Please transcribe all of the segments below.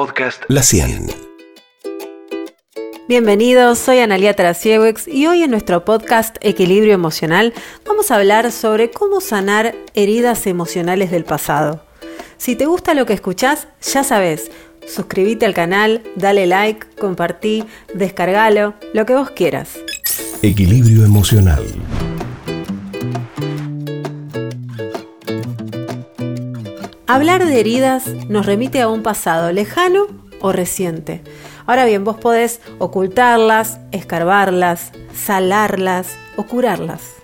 podcast La. Bienvenidos, soy Analia Tarasiewicz y hoy en nuestro podcast Equilibrio Emocional vamos a hablar sobre cómo sanar heridas emocionales del pasado. Si te gusta lo que escuchás, ya sabes, suscríbete al canal, dale like, compartí, descargalo, lo que vos quieras. Equilibrio Emocional. Hablar de heridas nos remite a un pasado lejano o reciente. Ahora bien, vos podés ocultarlas, escarbarlas, salarlas o curarlas.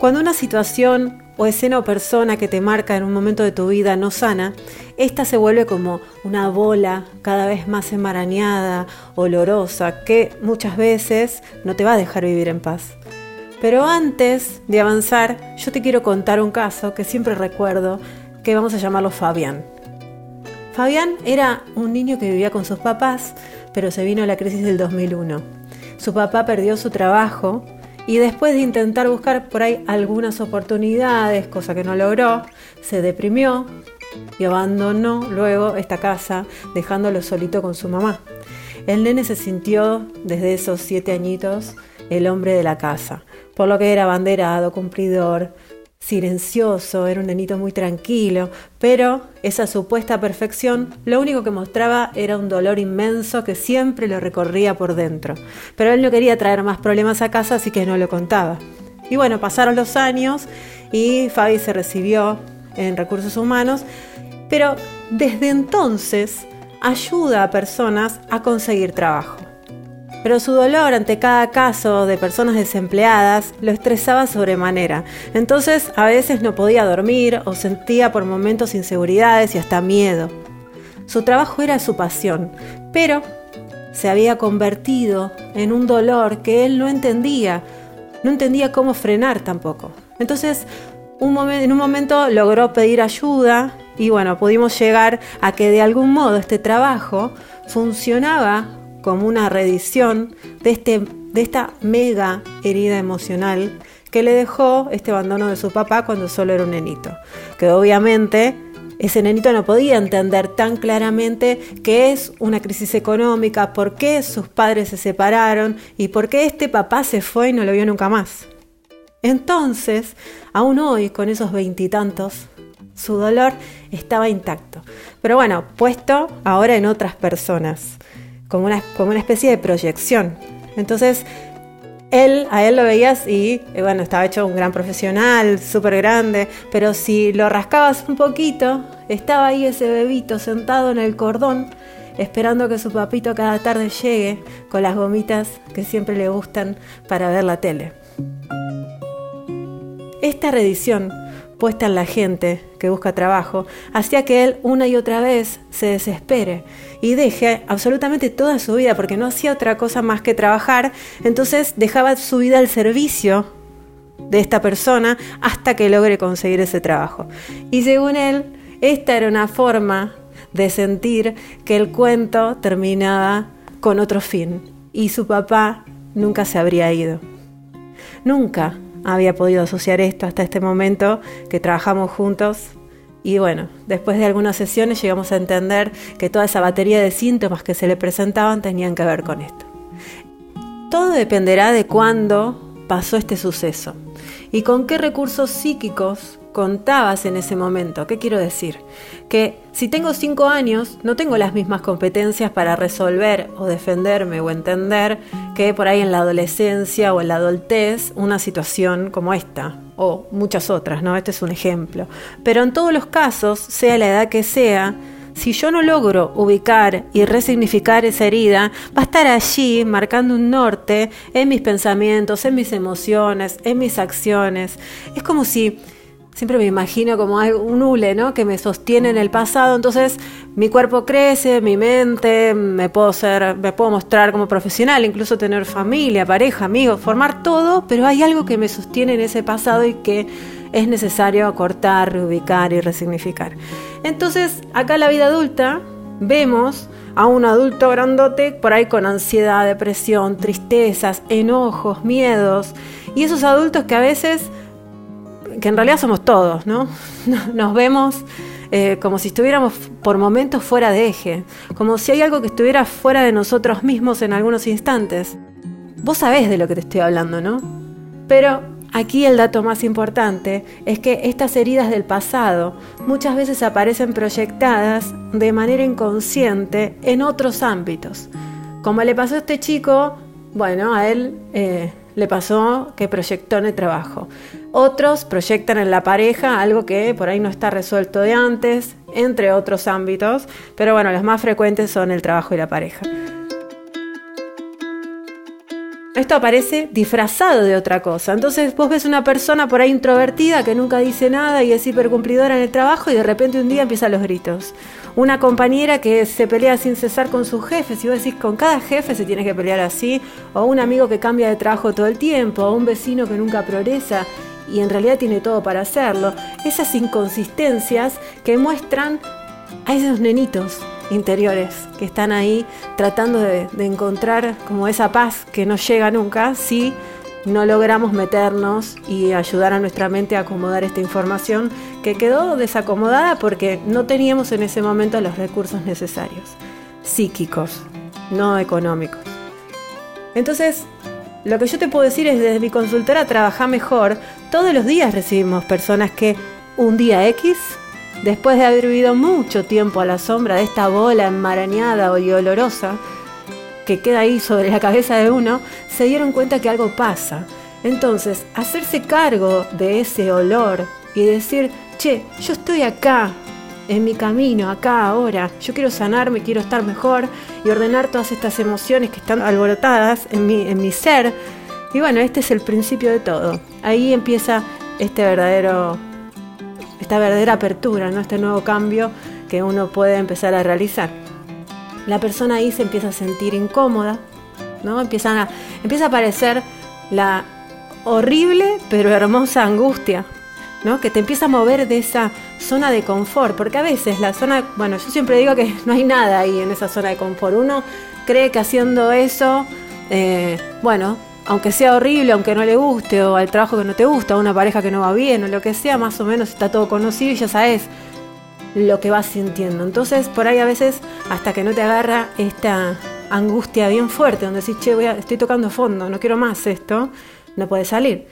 Cuando una situación o escena o persona que te marca en un momento de tu vida no sana, esta se vuelve como una bola cada vez más enmarañada, olorosa, que muchas veces no te va a dejar vivir en paz. Pero antes de avanzar, yo te quiero contar un caso que siempre recuerdo que vamos a llamarlo Fabián. Fabián era un niño que vivía con sus papás, pero se vino la crisis del 2001. Su papá perdió su trabajo y después de intentar buscar por ahí algunas oportunidades, cosa que no logró, se deprimió y abandonó luego esta casa, dejándolo solito con su mamá. El nene se sintió desde esos siete añitos el hombre de la casa, por lo que era abanderado, cumplidor, silencioso, era un nenito muy tranquilo, pero esa supuesta perfección lo único que mostraba era un dolor inmenso que siempre lo recorría por dentro. Pero él no quería traer más problemas a casa, así que no lo contaba. Y bueno, pasaron los años y Fabi se recibió en recursos humanos, pero desde entonces ayuda a personas a conseguir trabajo pero su dolor ante cada caso de personas desempleadas lo estresaba sobremanera. Entonces a veces no podía dormir o sentía por momentos inseguridades y hasta miedo. Su trabajo era su pasión, pero se había convertido en un dolor que él no entendía, no entendía cómo frenar tampoco. Entonces, en un momento logró pedir ayuda y bueno, pudimos llegar a que de algún modo este trabajo funcionaba como una reedición de, este, de esta mega herida emocional que le dejó este abandono de su papá cuando solo era un nenito. Que obviamente ese nenito no podía entender tan claramente qué es una crisis económica, por qué sus padres se separaron y por qué este papá se fue y no lo vio nunca más. Entonces, aún hoy, con esos veintitantos, su dolor estaba intacto. Pero bueno, puesto ahora en otras personas como una, como una especie de proyección. Entonces, él, a él lo veías y, eh, bueno, estaba hecho un gran profesional, súper grande, pero si lo rascabas un poquito, estaba ahí ese bebito sentado en el cordón, esperando que su papito cada tarde llegue con las gomitas que siempre le gustan para ver la tele. Esta reedición puesta en la gente que busca trabajo, hacía que él una y otra vez se desespere y deje absolutamente toda su vida, porque no hacía otra cosa más que trabajar, entonces dejaba su vida al servicio de esta persona hasta que logre conseguir ese trabajo. Y según él, esta era una forma de sentir que el cuento terminaba con otro fin y su papá nunca se habría ido. Nunca había podido asociar esto hasta este momento que trabajamos juntos. Y bueno, después de algunas sesiones llegamos a entender que toda esa batería de síntomas que se le presentaban tenían que ver con esto. Todo dependerá de cuándo pasó este suceso y con qué recursos psíquicos contabas en ese momento. ¿Qué quiero decir? Que si tengo cinco años, no tengo las mismas competencias para resolver o defenderme o entender que por ahí en la adolescencia o en la adultez una situación como esta o muchas otras, ¿no? Este es un ejemplo. Pero en todos los casos, sea la edad que sea, si yo no logro ubicar y resignificar esa herida, va a estar allí marcando un norte en mis pensamientos, en mis emociones, en mis acciones. Es como si siempre me imagino como un hule, ¿no? Que me sostiene en el pasado. Entonces, mi cuerpo crece, mi mente, me puedo ser, me puedo mostrar como profesional, incluso tener familia, pareja, amigos, formar todo, pero hay algo que me sostiene en ese pasado y que es necesario cortar, reubicar y resignificar. Entonces, acá en la vida adulta vemos a un adulto grandote por ahí con ansiedad, depresión, tristezas, enojos, miedos, y esos adultos que a veces que en realidad somos todos, ¿no? Nos vemos eh, como si estuviéramos por momentos fuera de eje, como si hay algo que estuviera fuera de nosotros mismos en algunos instantes. Vos sabés de lo que te estoy hablando, ¿no? Pero aquí el dato más importante es que estas heridas del pasado muchas veces aparecen proyectadas de manera inconsciente en otros ámbitos. Como le pasó a este chico, bueno, a él eh, le pasó que proyectó en el trabajo. Otros proyectan en la pareja algo que por ahí no está resuelto de antes, entre otros ámbitos, pero bueno, los más frecuentes son el trabajo y la pareja. Esto aparece disfrazado de otra cosa. Entonces vos ves una persona por ahí introvertida que nunca dice nada y es hipercumplidora en el trabajo y de repente un día empiezan los gritos. Una compañera que se pelea sin cesar con sus jefes y vos decís con cada jefe se tiene que pelear así. O un amigo que cambia de trabajo todo el tiempo. O un vecino que nunca progresa y en realidad tiene todo para hacerlo. Esas inconsistencias que muestran a esos nenitos interiores que están ahí tratando de, encontrar como esa paz que no llega nunca si no logramos meternos y ayudar a nuestra mente a acomodar esta información que quedó desacomodada porque no teníamos en ese momento los recursos necesarios, psíquicos, no económicos. Entonces, lo que yo te puedo decir es desde mi consultora Trabaja Mejor, todos los días recibimos personas que un día X después de haber vivido mucho tiempo a la sombra de esta bola enmarañada y olorosa que queda ahí sobre la cabeza de uno, se dieron cuenta que algo pasa. Entonces, hacerse cargo de ese olor y decir, che, yo estoy acá, en mi camino, acá, ahora, yo quiero sanarme, quiero estar mejor y ordenar todas estas emociones que están alborotadas en mi, en mi ser. Y bueno, este es el principio de todo. Ahí empieza este verdadero esta verdadera apertura, ¿no? este nuevo cambio que uno puede empezar a realizar. La persona ahí se empieza a sentir incómoda, ¿no? empieza a aparecer la horrible pero hermosa angustia, ¿no? que te empieza a mover de esa zona de confort, porque a veces la zona, bueno, yo siempre digo que no hay nada ahí en esa zona de confort, uno cree que haciendo eso, eh, bueno, aunque sea horrible, aunque no le guste, o al trabajo que no te gusta, o una pareja que no va bien, o lo que sea, más o menos está todo conocido y ya sabes lo que vas sintiendo. Entonces, por ahí a veces, hasta que no te agarra esta angustia bien fuerte, donde decís, che, estoy tocando fondo, no quiero más esto, no puede salir.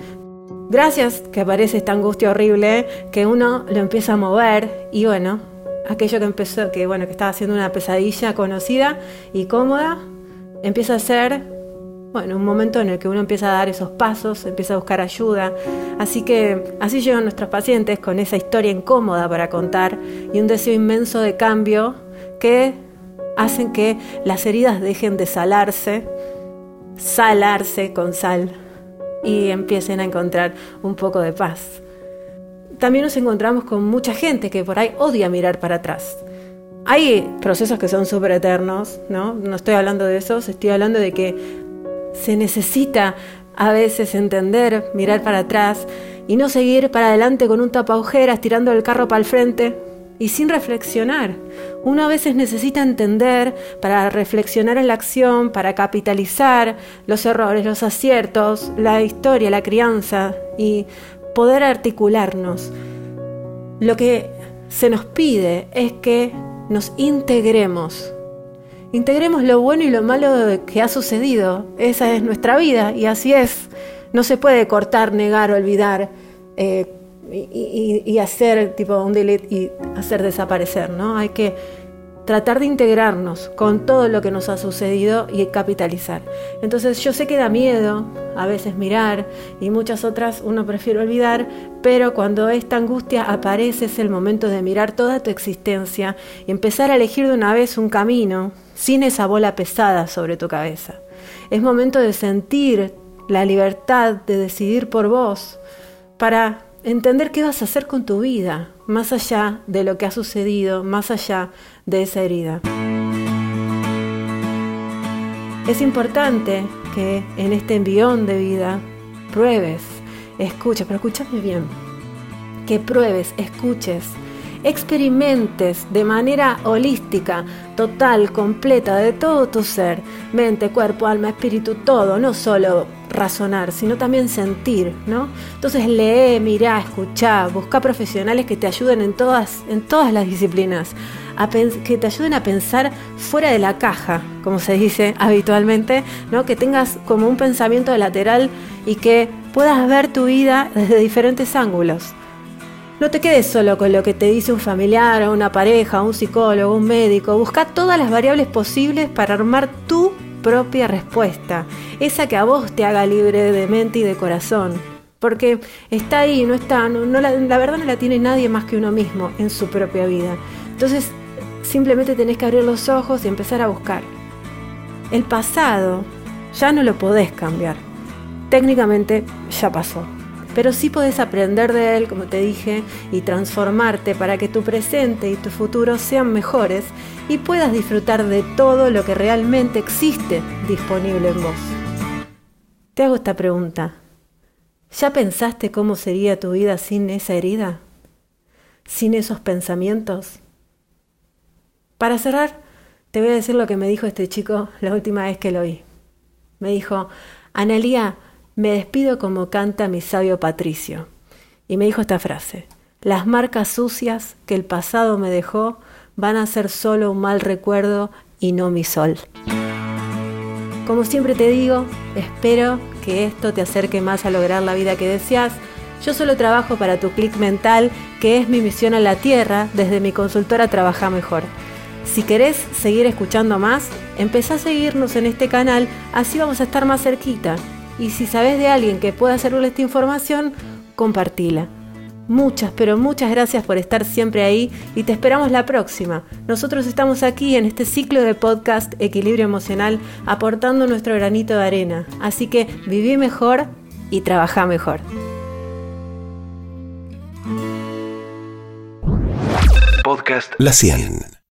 Gracias que aparece esta angustia horrible, que uno lo empieza a mover y bueno, aquello que empezó, que bueno, que estaba haciendo una pesadilla conocida y cómoda, empieza a ser bueno, un momento en el que uno empieza a dar esos pasos, empieza a buscar ayuda. Así que así llegan nuestros pacientes con esa historia incómoda para contar y un deseo inmenso de cambio que hacen que las heridas dejen de salarse, salarse con sal y empiecen a encontrar un poco de paz. También nos encontramos con mucha gente que por ahí odia mirar para atrás. Hay procesos que son súper eternos, ¿no? No estoy hablando de esos, estoy hablando de que se necesita a veces entender, mirar para atrás y no seguir para adelante con un tapaujeras tirando el carro para el frente y sin reflexionar. Uno a veces necesita entender para reflexionar en la acción, para capitalizar los errores, los aciertos, la historia, la crianza y poder articularnos. Lo que se nos pide es que nos integremos Integremos lo bueno y lo malo que ha sucedido. Esa es nuestra vida y así es. No se puede cortar, negar, olvidar eh, y, hacer tipo un delete y hacer desaparecer, ¿no? Hay que tratar de integrarnos con todo lo que nos ha sucedido y capitalizar. Entonces yo sé que da miedo a veces mirar y muchas otras uno prefiere olvidar, pero cuando esta angustia aparece es el momento de mirar toda tu existencia y empezar a elegir de una vez un camino sin esa bola pesada sobre tu cabeza. Es momento de sentir la libertad de decidir por vos para entender qué vas a hacer con tu vida, más allá de lo que ha sucedido, más allá de esa herida. Es importante que en este envión de vida pruebes, escuches, pero escúchame bien, que pruebes, escuches experimentes de manera holística, total, completa, de todo tu ser, mente, cuerpo, alma, espíritu, todo, no solo razonar, sino también sentir, ¿no? Entonces lee, mira, escucha, busca profesionales que te ayuden en todas, en todas las disciplinas, que te ayuden a pensar fuera de la caja, como se dice habitualmente, ¿no? Que tengas como un pensamiento lateral y que puedas ver tu vida desde diferentes ángulos. No te quedes solo con lo que te dice un familiar una pareja, un psicólogo, un médico. Busca todas las variables posibles para armar tu propia respuesta, esa que a vos te haga libre de mente y de corazón. Porque está ahí, no está, no, la, la verdad no la tiene nadie más que uno mismo en su propia vida. Entonces, simplemente tenés que abrir los ojos y empezar a buscar. El pasado ya no lo podés cambiar. Técnicamente ya pasó pero sí podés aprender de él, como te dije, y transformarte para que tu presente y tu futuro sean mejores y puedas disfrutar de todo lo que realmente existe disponible en vos. Te hago esta pregunta. ¿Ya pensaste cómo sería tu vida sin esa herida? ¿Sin esos pensamientos? Para cerrar, te voy a decir lo que me dijo este chico la última vez que lo vi. Me dijo, Analía, me despido como canta mi sabio Patricio. Y me dijo esta frase, las marcas sucias que el pasado me dejó van a ser solo un mal recuerdo y no mi sol. Como siempre te digo, espero que esto te acerque más a lograr la vida que deseas. Yo solo trabajo para tu clic mental, que es mi misión a la tierra desde mi consultora Trabaja Mejor. Si querés seguir escuchando más, empezá a seguirnos en este canal, así vamos a estar más cerquita y si sabes de alguien que pueda hacerle esta información, compartila. Muchas, pero muchas gracias por estar siempre ahí y te esperamos la próxima. Nosotros estamos aquí en este ciclo de podcast Equilibrio Emocional aportando nuestro granito de arena. Así que viví mejor y trabaja mejor. Podcast La 100.